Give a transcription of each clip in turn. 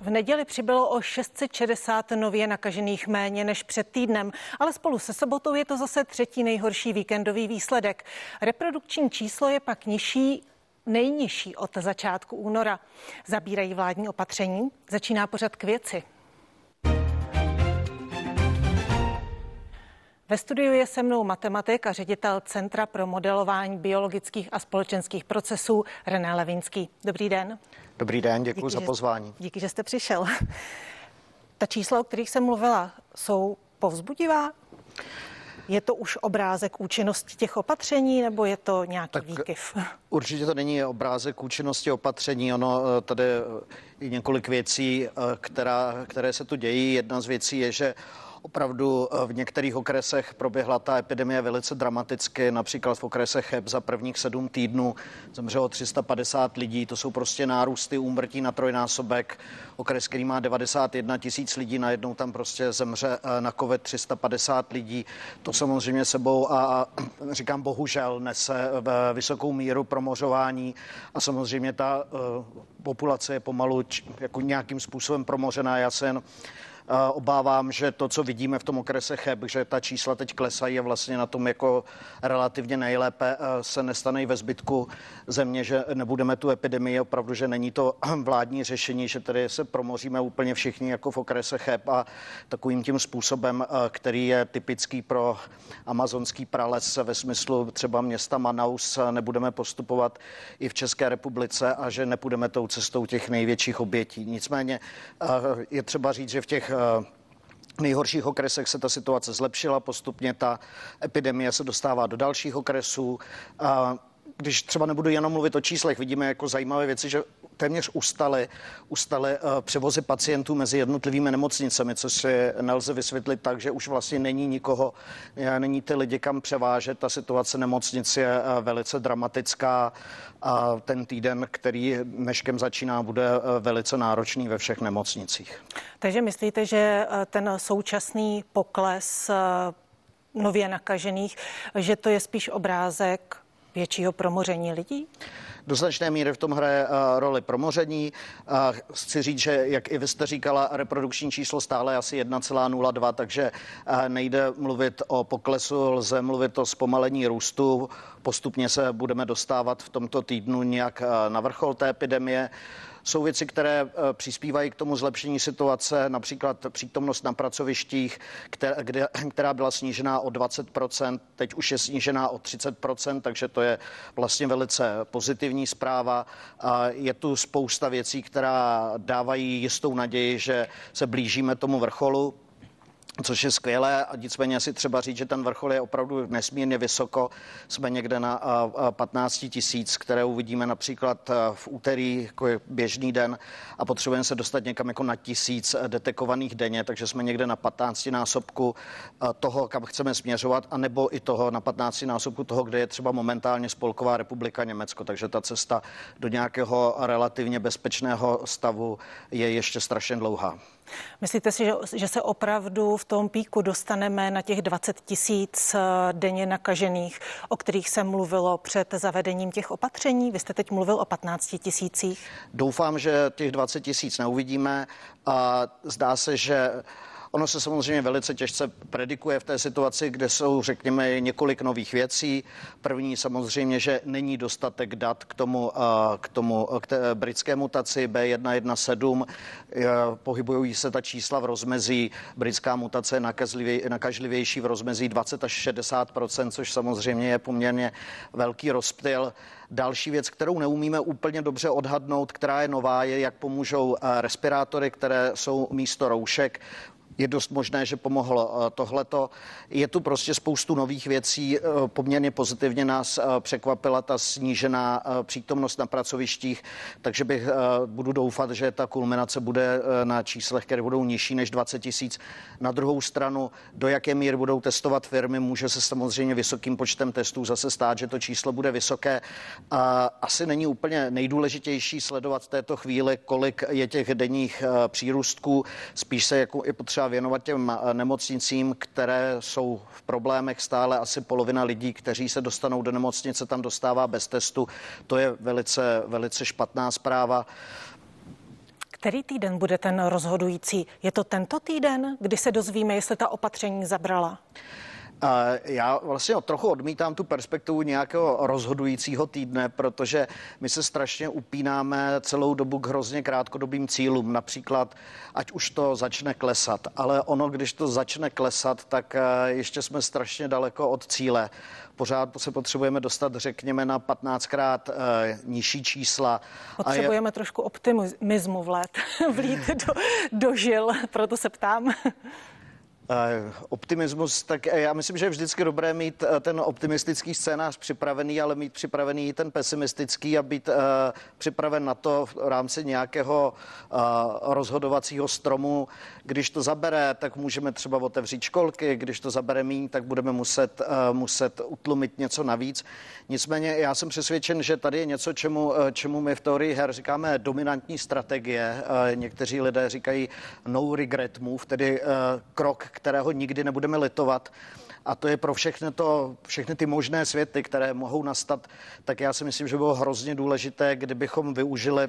V neděli přibylo o 660 nově nakažených méně než před týdnem, ale spolu se sobotou je to zase třetí nejhorší víkendový výsledek. Reprodukční číslo je pak nižší nejnižší od začátku února. Zabírají vládní opatření. Začíná pořad k věci. Ve studiu je se mnou matematik a ředitel Centra pro modelování biologických a společenských procesů René Levinský. Dobrý den. Dobrý den, děkuji díky, za pozvání. Že, díky, že jste přišel. Ta čísla, o kterých jsem mluvila, jsou povzbudivá? Je to už obrázek účinnosti těch opatření nebo je to nějaký tak výkyv? Určitě to není obrázek účinnosti opatření. Ono eh, tady je několik věcí, eh, která, které se tu dějí. Jedna z věcí je, že Opravdu eh, v některých okresech proběhla ta epidemie velice dramaticky, například v okresech Cheb za prvních sedm týdnů zemřelo 350 lidí, to jsou prostě nárůsty úmrtí na trojnásobek. Okres, který má 91 tisíc lidí, najednou tam prostě zemře eh, na COVID 350 lidí. To samozřejmě sebou a říkám bohužel nese vysokou míru promořování a samozřejmě ta eh, populace je pomalu jako nějakým způsobem promořená. Já se jen obávám, že to, co vidíme v tom okrese Cheb, že ta čísla teď klesají a vlastně na tom jako relativně nejlépe se nestane i ve zbytku země, že nebudeme tu epidemii, opravdu, že není to vládní řešení, že tady se promoříme úplně všichni jako v okrese Cheb a takovým tím způsobem, který je typický pro amazonský prales ve smyslu třeba města Manaus, nebudeme postupovat i v České republice a že nepůjdeme tou cestou těch největších obětí. Nicméně je třeba říct, že v těch nejhorších okresech se ta situace zlepšila, postupně ta epidemie se dostává do dalších okresů. Když třeba nebudu jenom mluvit o číslech, vidíme jako zajímavé věci, že téměř ustaly, ustaly eh, převozy pacientů mezi jednotlivými nemocnicemi, což si nelze vysvětlit tak, že už vlastně není nikoho, eh, není ty lidi kam převážet. Ta situace nemocnic je eh, velice dramatická a ten týden, který dneškem začíná, bude velice náročný ve všech nemocnicích. Takže myslíte, že ten současný pokles nově nakažených, že to je spíš obrázek většího promoření lidí? Do značné míry v tom hraje uh, roli promoření. Uh, chci říct, že jak i vy jste říkala, reprodukční číslo stále asi 1,02, takže uh, nejde mluvit o poklesu, lze mluvit o zpomalení růstu. Postupně se budeme dostávat v tomto týdnu nějak na vrchol té epidemie. Uh, jsou věci, které eh, přispívají k tomu zlepšení situace, například přítomnost na pracovištích, která, byla snížená o 20%, teď už je snížená o 30%, takže to je vlastně velice pozitivní zpráva. Je tu spousta věcí, která dávají jistou naději, že se blížíme tomu vrcholu což je skvělé a nicméně si třeba říct, že ten vrchol je opravdu nesmírně vysoko. Jsme někde na 15 tisíc, které uvidíme například v úterý, jako je běžný den a potřebujeme se dostat někam jako na tisíc detekovaných denně, takže jsme někde na 15 násobku toho, kam chceme směřovat, anebo i toho na 15 násobku toho, kde je třeba momentálně Spolková republika Německo, takže ta cesta do nějakého relativně bezpečného stavu je ještě strašně dlouhá. Myslíte si, že, že se opravdu v tom píku dostaneme na těch 20 tisíc eh, denně nakažených, o kterých se mluvilo před zavedením těch opatření? Vy jste teď mluvil o 15 tisících. Doufám, že těch 20 tisíc neuvidíme a zdá se, že Ono se samozřejmě velice těžce predikuje v té situaci, kde jsou, řekněme, několik nových věcí. První samozřejmě, že není dostatek dat k tomu, k tomu k té britské mutaci B117. Pohybují se ta čísla v rozmezí. Britská mutace je nakažlivější v rozmezí 20 až 60 což samozřejmě je poměrně velký rozptyl. Další věc, kterou neumíme úplně dobře odhadnout, která je nová, je, jak pomůžou respirátory, které jsou místo roušek je dost možné, že pomohlo eh, tohleto. Je tu prostě spoustu nových věcí. Eh, poměrně pozitivně nás eh, překvapila ta snížená přítomnost na pracovištích, takže bych budu doufat, že ta kulminace bude na číslech, které budou nižší než 20 tisíc. Na druhou stranu, do jaké míry budou testovat firmy, může se samozřejmě vysokým počtem testů zase stát, že to číslo bude vysoké. Asi není úplně nejdůležitější sledovat v této chvíli, kolik je těch denních přírůstků. Spíš se jako je potřeba potřeba věnovat těm nemocnicím, které jsou v problémech stále. Asi polovina lidí, kteří se dostanou do nemocnice, tam dostává bez testu. To je velice, velice špatná zpráva. Který týden bude ten rozhodující? Je to tento týden, kdy se dozvíme, jestli ta opatření zabrala? Já vlastně trochu odmítám tu perspektivu nějakého rozhodujícího týdne, protože my se strašně upínáme celou dobu k hrozně krátkodobým cílům. Například, ať už to začne klesat, ale ono, když to začne klesat, tak eh, ještě jsme strašně daleko od cíle. Pořád se potřebujeme dostat, řekněme, na 15krát eh, nižší čísla. Potřebujeme je... trošku optimismu vlet, vlít do, do žil, proto se ptám. Eh, optimismus, tak eh, já myslím, že je vždycky dobré mít eh, ten optimistický scénář připravený, ale mít připravený i ten pesimistický a být připraven na to v rámci nějakého rozhodovacího stromu. Když to zabere, tak můžeme třeba otevřít školky, když to zabere míň, tak budeme muset, muset utlumit něco navíc. Nicméně já jsem přesvědčen, že tady je něco, čemu, čemu my v teorii her říkáme dominantní strategie. Někteří lidé říkají no regret move, tedy krok, kterého nikdy nebudeme litovat. A to je pro všechny, to, všechny ty možné světy, které mohou nastat, tak já si myslím, že bylo hrozně důležité, kdybychom využili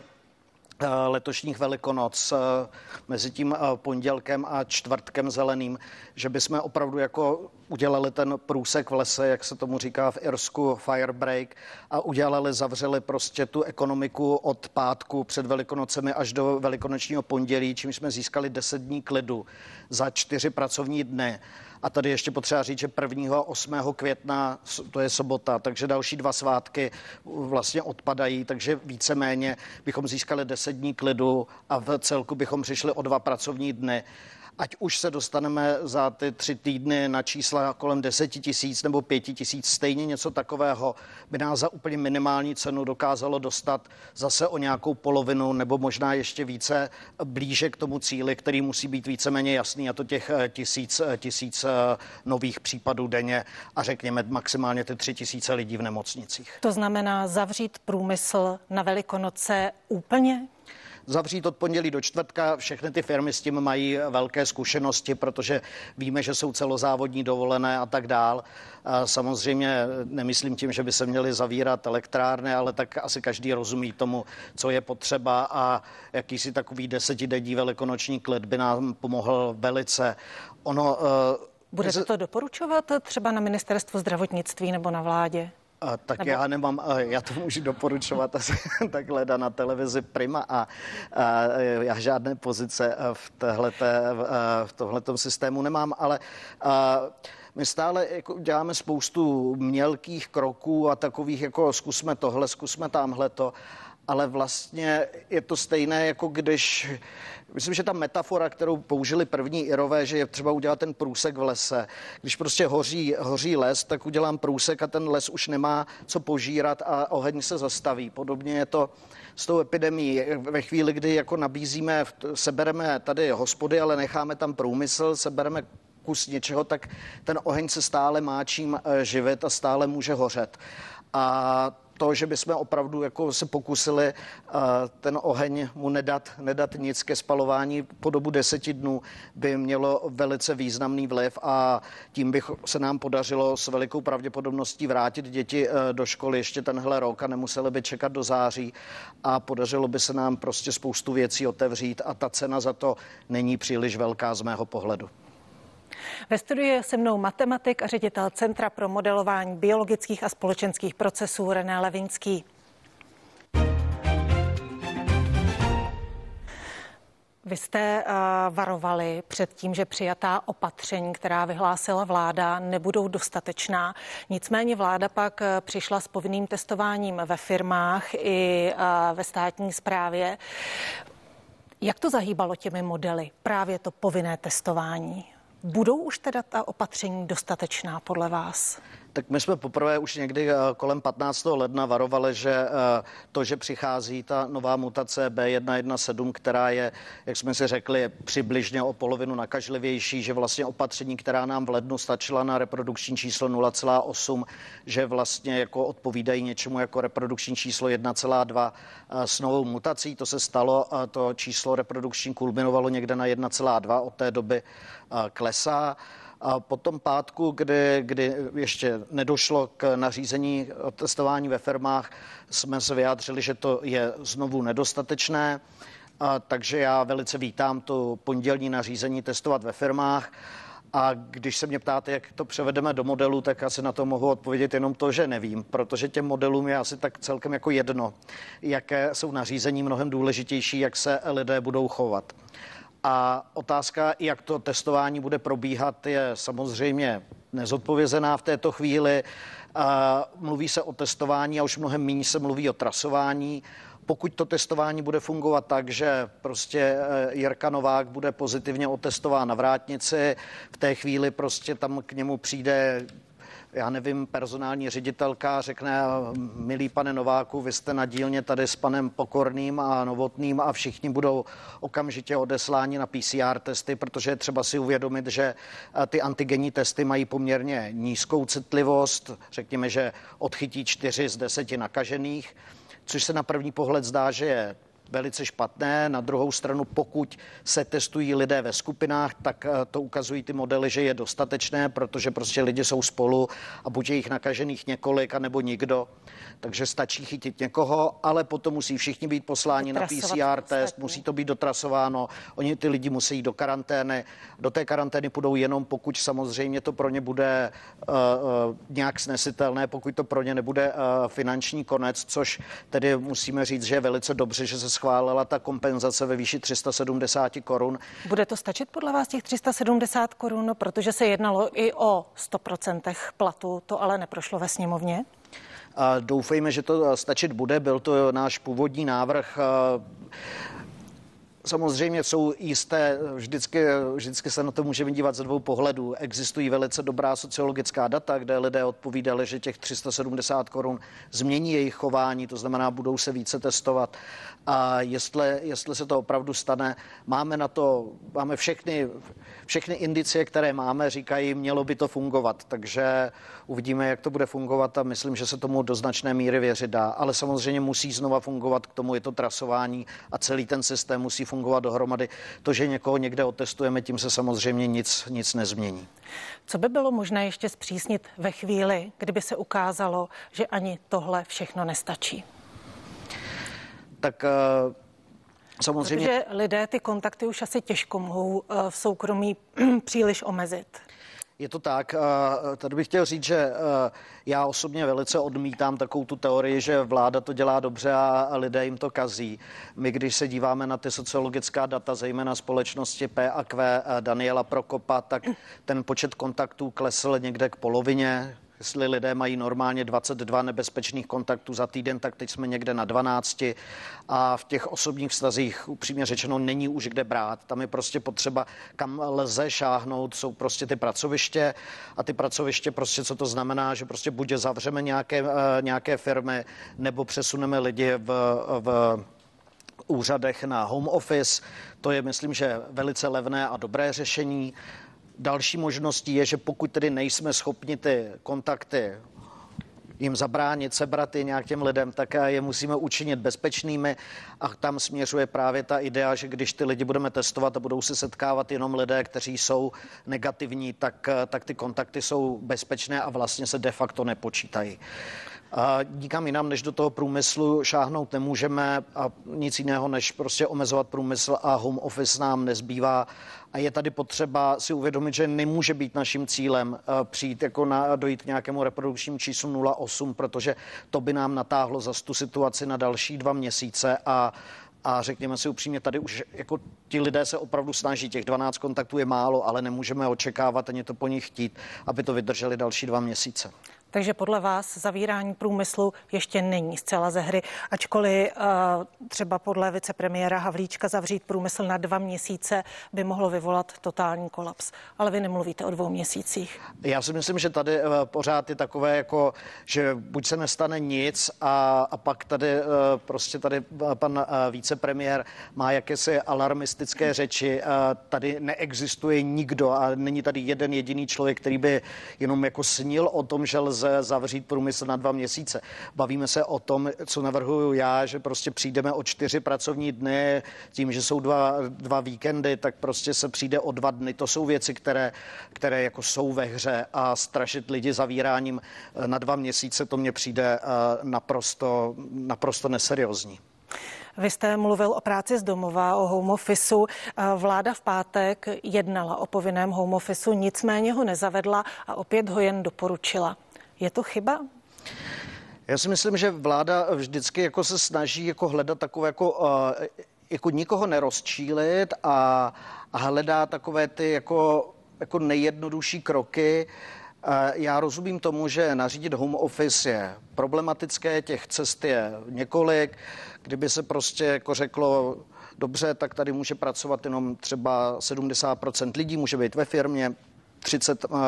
letošních velikonoc eh, mezi tím eh, pondělkem a čtvrtkem zeleným, že bychom opravdu jako udělali ten průsek v lese, jak se tomu říká v Irsku, firebreak a udělali, zavřeli prostě tu ekonomiku od pátku před velikonocemi až do velikonočního pondělí, čím jsme získali 10 dní klidu za čtyři pracovní dny. A tady ještě potřeba říct, že 1. a 8. května, to je sobota, takže další dva svátky vlastně odpadají, takže víceméně bychom získali 10 dní klidu a v celku bychom přišli o dva pracovní dny ať už se dostaneme za ty tři týdny na čísla kolem deseti tisíc nebo pěti tisíc, stejně něco takového by nás za úplně minimální cenu dokázalo dostat zase o nějakou polovinu nebo možná ještě více blíže k tomu cíli, který musí být víceméně jasný, a to těch eh, tisíc, eh, tisíc eh, nových případů denně a řekněme maximálně ty tři tisíce lidí v nemocnicích. To znamená zavřít průmysl na Velikonoce úplně? Zavřít od pondělí do čtvrtka. Všechny ty firmy s tím mají velké zkušenosti, protože víme, že jsou celozávodní dovolené a tak dál. Samozřejmě nemyslím tím, že by se měly zavírat elektrárny, ale tak asi každý rozumí tomu, co je potřeba a jakýsi takový desetidenní velikonoční klid by nám pomohl velice. Ono, eh, Budete to doporučovat třeba na ministerstvu zdravotnictví nebo na vládě? A, tak Nebo... já nemám, já to můžu doporučovat asi takhle na televizi Prima a, a já žádné pozice v, téhleté, v tomhletom systému nemám, ale a, my stále jako děláme spoustu mělkých kroků a takových jako zkusme tohle, zkusme tamhle to ale vlastně je to stejné, jako když, myslím, že ta metafora, kterou použili první Irové, že je třeba udělat ten průsek v lese. Když prostě hoří, hoří les, tak udělám průsek a ten les už nemá co požírat a oheň se zastaví. Podobně je to s tou epidemí. Ve chvíli, kdy jako nabízíme, sebereme tady hospody, ale necháme tam průmysl, sebereme kus něčeho, tak ten oheň se stále má čím eh, živit a stále může hořet. A to, že bychom opravdu jako se pokusili eh, ten oheň mu nedat, nedat nic ke spalování po dobu deseti dnů, by mělo velice významný vliv a tím by se nám podařilo s velikou pravděpodobností vrátit děti eh, do školy ještě tenhle rok a nemuseli by čekat do září a podařilo by se nám prostě spoustu věcí otevřít a ta cena za to není příliš velká z mého pohledu. Ve studiu je se mnou matematik a ředitel Centra pro modelování biologických a společenských procesů René Levinský. Vy jste uh, varovali před tím, že přijatá opatření, která vyhlásila vláda, nebudou dostatečná. Nicméně vláda pak uh, přišla s povinným testováním ve firmách i uh, ve státní správě. Jak to zahýbalo těmi modely, právě to povinné testování? Budou už teda ta opatření dostatečná podle vás? Tak my jsme poprvé už někdy eh, kolem 15. ledna varovali, že eh, to, že přichází ta nová mutace B117, která je, jak jsme si řekli, přibližně o polovinu nakažlivější, že vlastně opatření, která nám v lednu stačila na reprodukční číslo 0,8, že vlastně jako odpovídají něčemu jako reprodukční číslo 1,2 eh, s novou mutací. To se stalo a to číslo reprodukční kulminovalo někde na 1,2, od té doby klesá. A po tom pátku, kdy, kdy ještě nedošlo k nařízení testování ve firmách, jsme se vyjádřili, že to je znovu nedostatečné. A, takže já velice vítám to pondělní nařízení testovat ve firmách. A když se mě ptáte, jak to převedeme do modelu, tak asi na to mohu odpovědět jenom to, že nevím, protože těm modelům je asi tak celkem jako jedno, jaké jsou nařízení mnohem důležitější, jak se lidé budou chovat. A otázka, jak to testování bude probíhat, je samozřejmě nezodpovězená v této chvíli. Mluví se o testování a už mnohem méně se mluví o trasování. Pokud to testování bude fungovat tak, že prostě eh, Jirka Novák bude pozitivně otestován na vrátnici, v té chvíli prostě tam k němu přijde já nevím, personální ředitelka řekne, milý pane Nováku, vy jste na dílně tady s panem Pokorným a Novotným a všichni budou okamžitě odesláni na PCR testy, protože je třeba si uvědomit, že eh, ty antigenní testy mají poměrně nízkou citlivost, řekněme, že odchytí 4 z 10 nakažených, což se na první pohled zdá, že je velice špatné. Na druhou stranu, pokud se testují lidé ve skupinách, tak eh, to ukazují ty modely, že je dostatečné, protože prostě lidi jsou spolu a buď je jich nakažených několik, anebo nikdo. Takže stačí chytit někoho, ale potom musí všichni být posláni na PCR test, musí to být dotrasováno. Oni ty lidi musí jít do karantény. Do té karantény půjdou jenom, pokud samozřejmě to pro ně bude uh, uh, nějak snesitelné, pokud to pro ně nebude uh, finanční konec, což tedy musíme říct, že je velice dobře, že se schválila ta kompenzace ve výši 370 korun. Bude to stačit podle vás těch 370 korun, protože se jednalo i o 100% platu, to ale neprošlo ve sněmovně? A doufejme, že to stačit bude. Byl to náš původní návrh. Samozřejmě jsou jisté, vždycky, vždycky se na to můžeme dívat ze dvou pohledů. Existují velice dobrá sociologická data, kde lidé odpovídali, že těch 370 korun změní jejich chování, to znamená, budou se více testovat. A jestli, jestli se to opravdu stane, máme na to, máme všechny, všechny indicie, které máme, říkají, mělo by to fungovat. Takže uvidíme, jak to bude fungovat a myslím, že se tomu do značné míry věřit dá. Ale samozřejmě musí znova fungovat, k tomu je to trasování a celý ten systém musí fungovat dohromady. To, že někoho někde otestujeme, tím se samozřejmě nic, nic nezmění. Co by bylo možné ještě zpřísnit ve chvíli, kdyby se ukázalo, že ani tohle všechno nestačí? Tak uh... Samozřejmě. Protože lidé ty kontakty už asi těžko mohou eh, v soukromí příliš omezit. Je to tak. Tady bych chtěl říct, že já osobně velice odmítám takovou tu teorii, že vláda to dělá dobře a lidé jim to kazí. My, když se díváme na ty sociologická data, zejména společnosti P a Q Daniela Prokopa, tak ten počet kontaktů klesl někde k polovině, jestli lidé mají normálně 22 nebezpečných kontaktů za týden, tak teď jsme někde na 12 a v těch osobních vztazích upřímně řečeno není už kde brát. Tam je prostě potřeba, kam lze šáhnout, jsou prostě ty pracoviště a ty pracoviště prostě, co to znamená, že prostě buď zavřeme nějaké, eh, nějaké firmy nebo přesuneme lidi v, v úřadech na home office. To je, myslím, že velice levné a dobré řešení. Další možností je, že pokud tedy nejsme schopni ty kontakty jim zabránit, sebrat je nějak těm lidem, tak je musíme učinit bezpečnými a tam směřuje právě ta idea, že když ty lidi budeme testovat a budou se setkávat jenom lidé, kteří jsou negativní, tak, tak ty kontakty jsou bezpečné a vlastně se de facto nepočítají. Nikam jinam, než do toho průmyslu šáhnout nemůžeme a nic jiného, než prostě omezovat průmysl a home office nám nezbývá. A je tady potřeba si uvědomit, že nemůže být naším cílem eh, přijít jako na, dojít k nějakému reprodukčnímu číslu 0,8, protože to by nám natáhlo za tu situaci na další dva měsíce a a řekněme si upřímně, tady už jako ti lidé se opravdu snaží. Těch 12 kontaktů je málo, ale nemůžeme očekávat ani to po nich chtít, aby to vydrželi další dva měsíce. Takže podle vás zavírání průmyslu ještě není zcela ze hry, ačkoliv uh, třeba podle vicepremiéra Havlíčka zavřít průmysl na dva měsíce by mohlo vyvolat totální kolaps. Ale vy nemluvíte o dvou měsících. Já si myslím, že tady uh, pořád je takové, jako, že buď se nestane nic a, a pak tady uh, prostě tady pan vicepremiér má jakési alarmistické řeči. Tady neexistuje nikdo a není tady jeden jediný člověk, který by jenom jako snil o tom, že lze zavřít průmysl na dva měsíce. Bavíme se o tom, co navrhuju já, že prostě přijdeme o čtyři pracovní dny, tím, že jsou dva, dva víkendy, tak prostě se přijde o dva dny. To jsou věci, které, které jako jsou ve hře a strašit lidi zavíráním eh, na dva měsíce, to mně přijde eh, naprosto, naprosto neseriózní. Vy jste mluvil o práci z domova, o home officeu. Vláda v pátek jednala o povinném home officeu, nicméně ho nezavedla a opět ho jen doporučila. Je to chyba? Já si myslím, že vláda vždycky jako se snaží jako hledat takové jako, uh, jako nikoho nerozčílit a, a hledá takové ty jako, jako nejjednodušší kroky. Uh, já rozumím tomu, že nařídit home office je problematické, těch cest je několik. Kdyby se prostě jako řeklo, dobře, tak tady může pracovat jenom třeba 70% lidí, může být ve firmě, 30 uh,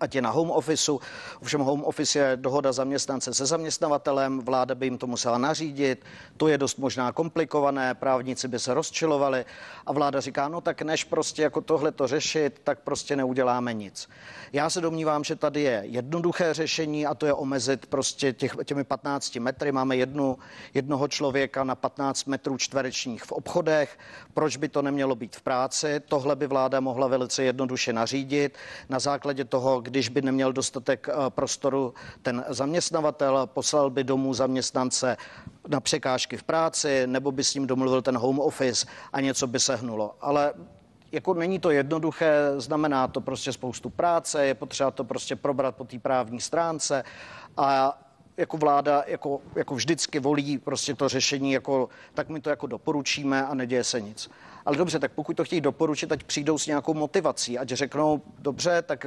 ať je na home officeu. Ovšem home office je dohoda zaměstnance se zaměstnavatelem, vláda by jim to musela nařídit, to je dost možná komplikované, právníci by se rozčilovali a vláda říká, no tak než prostě jako tohle to řešit, tak prostě neuděláme nic. Já se domnívám, že tady je jednoduché řešení a to je omezit prostě těch, těmi 15 metry. Máme jednu, jednoho člověka na 15 metrů čtverečních v obchodech. Proč by to nemělo být v práci? Tohle by vláda mohla velice jednoduše nařídit. Na základě toho, když by neměl dostatek eh, prostoru ten zaměstnavatel, poslal by domů zaměstnance na překážky v práci, nebo by s ním domluvil ten home office a něco by se hnulo. Ale jako není to jednoduché, znamená to prostě spoustu práce, je potřeba to prostě probrat po té právní stránce a jako vláda jako, jako vždycky volí prostě to řešení, jako, tak my to jako doporučíme a neděje se nic. Ale dobře, tak pokud to chtějí doporučit, ať přijdou s nějakou motivací, ať řeknou, dobře, tak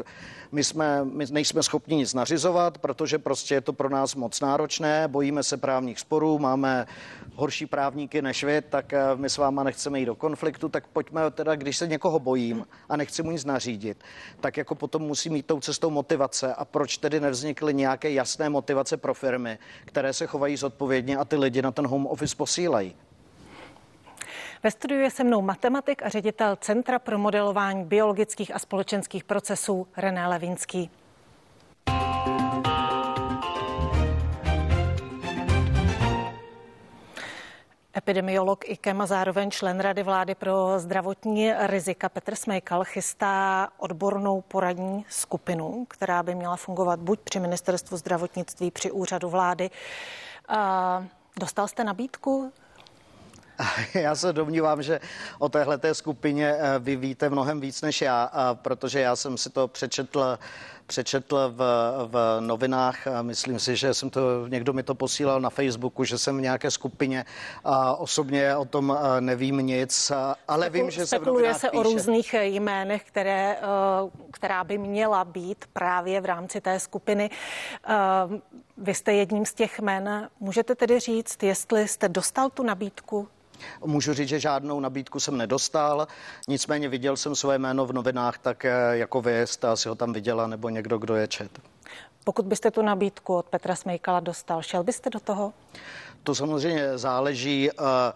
my, jsme, my nejsme schopni nic nařizovat, protože prostě je to pro nás moc náročné, bojíme se právních sporů, máme horší právníky než vy, tak eh, my s váma nechceme jít do konfliktu, tak pojďme teda, když se někoho bojím a nechci mu nic nařídit, tak jako potom musí mít tou cestou motivace a proč tedy nevznikly nějaké jasné motivace pro firmy, které se chovají zodpovědně a ty lidi na ten home office posílají. Ve studiu je se mnou matematik a ředitel Centra pro modelování biologických a společenských procesů René Levinský. Epidemiolog IKEM a zároveň člen Rady vlády pro zdravotní rizika Petr Smejkal chystá odbornou poradní skupinu, která by měla fungovat buď při ministerstvu zdravotnictví, při úřadu vlády. Dostal jste nabídku Já se domnívám, že o téhle skupině eh, vy víte mnohem víc než já, protože já jsem si to přečetl přečetl v, v novinách myslím si, že jsem to, někdo mi to posílal na Facebooku, že jsem v nějaké skupině a osobně o tom eh, nevím nic, ale Spekul, vím, že se Spekuluje se píše. o různých jménech, které, eh, která by měla být právě v rámci té skupiny. Vy jste jedním z těch jmen. Můžete tedy říct, jestli jste dostal tu nabídku? Můžu říct, že žádnou nabídku jsem nedostal, nicméně viděl jsem své jméno v novinách tak jako vy jste asi ho tam viděla nebo někdo, kdo je čet. Pokud byste tu nabídku od Petra Smejkala dostal, šel byste do toho? To samozřejmě záleží. Eh,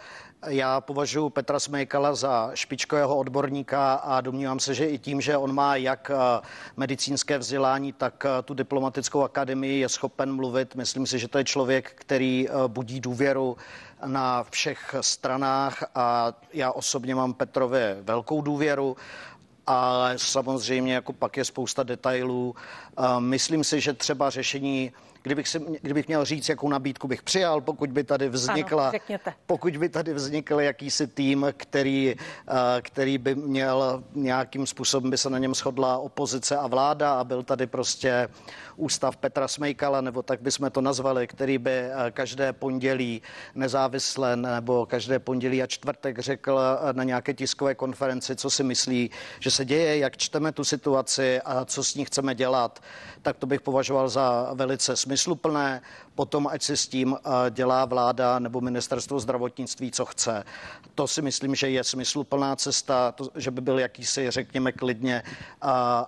já považuji Petra Smejkala za špičkového odborníka a domnívám se, že i tím, že on má jak eh, medicínské vzdělání, tak eh, tu diplomatickou akademii, je schopen mluvit. Myslím si, že to je člověk, který budí důvěru na všech stranách a já osobně mám Petrově velkou důvěru ale samozřejmě jako pak je spousta detailů. Myslím si, že třeba řešení Kdybych, si, kdybych měl říct, jakou nabídku bych přijal, pokud by tady vznikla, ano, pokud by tady vznikl jakýsi tým, který, eh, který by měl nějakým způsobem, by se na něm shodla opozice a vláda a byl tady prostě ústav Petra Smejkala, nebo tak bychom to nazvali, který by eh, každé pondělí nezávisle nebo každé pondělí a čtvrtek řekl eh, na nějaké tiskové konferenci, co si myslí, že se se děje, jak čteme tu situaci a co s ní chceme dělat, tak to bych považoval za velice smysluplné. Potom, ať si s tím dělá vláda nebo ministerstvo zdravotnictví, co chce. To si myslím, že je smysluplná cesta, to, že by byl jakýsi, řekněme klidně,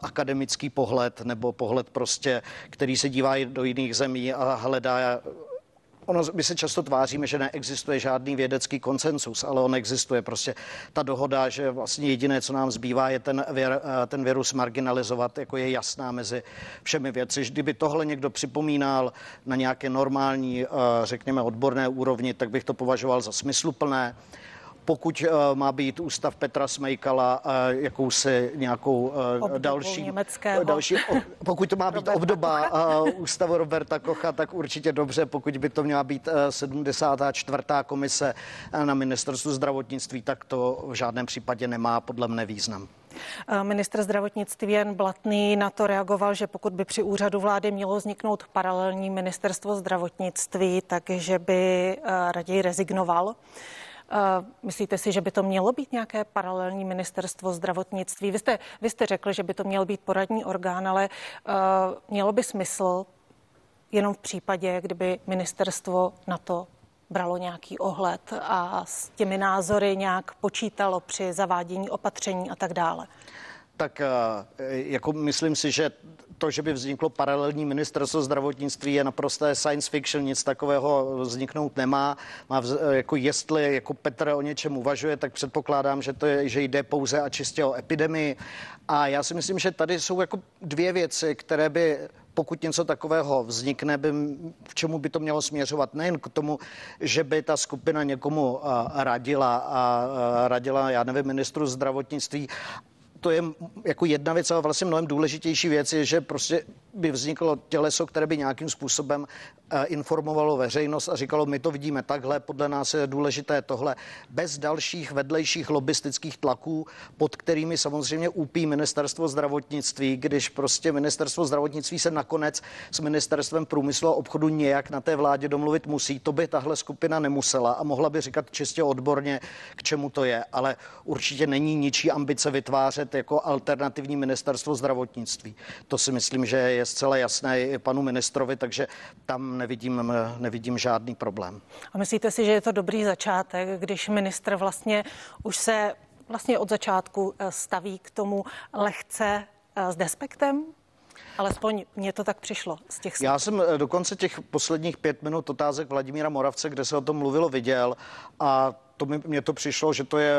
akademický pohled nebo pohled prostě, který se dívá do jiných zemí a hledá Ono, my se často tváříme, že neexistuje žádný vědecký konsensus, ale on existuje. Prostě ta dohoda, že vlastně jediné, co nám zbývá, je ten, věr, eh, ten virus marginalizovat, jako je jasná mezi všemi věci. Kdyby tohle někdo připomínal na nějaké normální, eh, řekněme, odborné úrovni, tak bych to považoval za smysluplné pokud uh, má být ústav Petra Smejkala uh, jakousi nějakou uh, další, další pokud to má být Roberta obdoba uh, ústavu Roberta Kocha, tak určitě dobře, pokud by to měla být uh, 74. komise uh, na ministerstvu zdravotnictví, tak to v žádném případě nemá podle mne význam. Ministr zdravotnictví Jan Blatný na to reagoval, že pokud by při úřadu vlády mělo vzniknout paralelní ministerstvo zdravotnictví, takže by raději rezignoval. Myslíte si, že by to mělo být nějaké paralelní ministerstvo zdravotnictví? Vy jste, vy jste řekl, že by to měl být poradní orgán, ale uh, mělo by smysl jenom v případě, kdyby ministerstvo na to bralo nějaký ohled a s těmi názory nějak počítalo při zavádění opatření a tak dále. Tak jako myslím si, že to, že by vzniklo paralelní ministerstvo zdravotnictví, je naprosté science fiction, nic takového vzniknout nemá. Má vz, jako jestli jako Petr o něčem uvažuje, tak předpokládám, že to je, že jde pouze a čistě o epidemii. A já si myslím, že tady jsou jako dvě věci, které by pokud něco takového vznikne, by, k čemu by to mělo směřovat? Nejen k tomu, že by ta skupina někomu radila a radila, já nevím, ministru zdravotnictví, to je jako jedna věc, ale vlastně mnohem důležitější věc je, že prostě by vzniklo těleso, které by nějakým způsobem eh, informovalo veřejnost a říkalo, my to vidíme takhle, podle nás je důležité tohle, bez dalších vedlejších lobistických tlaků, pod kterými samozřejmě úpí ministerstvo zdravotnictví, když prostě ministerstvo zdravotnictví se nakonec s ministerstvem průmyslu a obchodu nějak na té vládě domluvit musí. To by tahle skupina nemusela a mohla by říkat čistě odborně, k čemu to je, ale určitě není ničí ambice vytvářet jako alternativní ministerstvo zdravotnictví. To si myslím, že je zcela jasné i panu ministrovi, takže tam nevidím, nevidím žádný problém. A myslíte si, že je to dobrý začátek, když ministr vlastně už se vlastně od začátku eh, staví k tomu lehce eh, s despektem? Alespoň mně to tak přišlo z těch slov. Já jsem eh, dokonce těch posledních pět minut otázek Vladimíra Moravce, kde se o tom mluvilo, viděl a to mi, mně to přišlo, že to je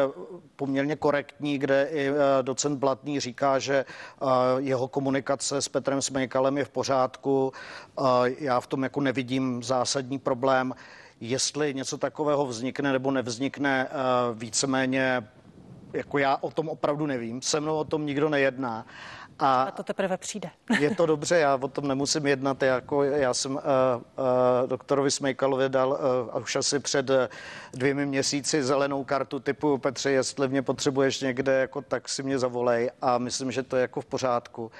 poměrně korektní, kde i eh, docent Blatný říká, že eh, jeho komunikace s Petrem Smejkalem je v pořádku. Já v tom jako nevidím zásadní problém. Jestli něco takového vznikne nebo nevznikne, víceméně jako já o tom opravdu nevím. Se mnou o tom nikdo nejedná. A, a to teprve přijde. je to dobře, já o tom nemusím jednat. Jako já jsem uh, uh, doktorovi Smejkalovi dal uh, už asi před dvěmi měsíci zelenou kartu typu Petře, jestli mě potřebuješ někde, jako, tak si mě zavolej a myslím, že to je jako v pořádku.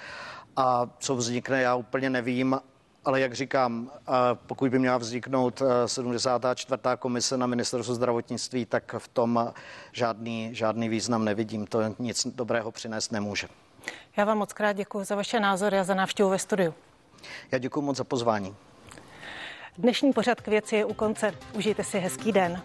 A co vznikne, já úplně nevím, ale jak říkám, pokud by měla vzniknout 74. komise na ministerstvu zdravotnictví, tak v tom žádný, žádný význam nevidím. To nic dobrého přinést nemůže. Já vám moc krát děkuji za vaše názory a za návštěvu ve studiu. Já děkuji moc za pozvání. Dnešní pořad k věci je u konce. Užijte si hezký den.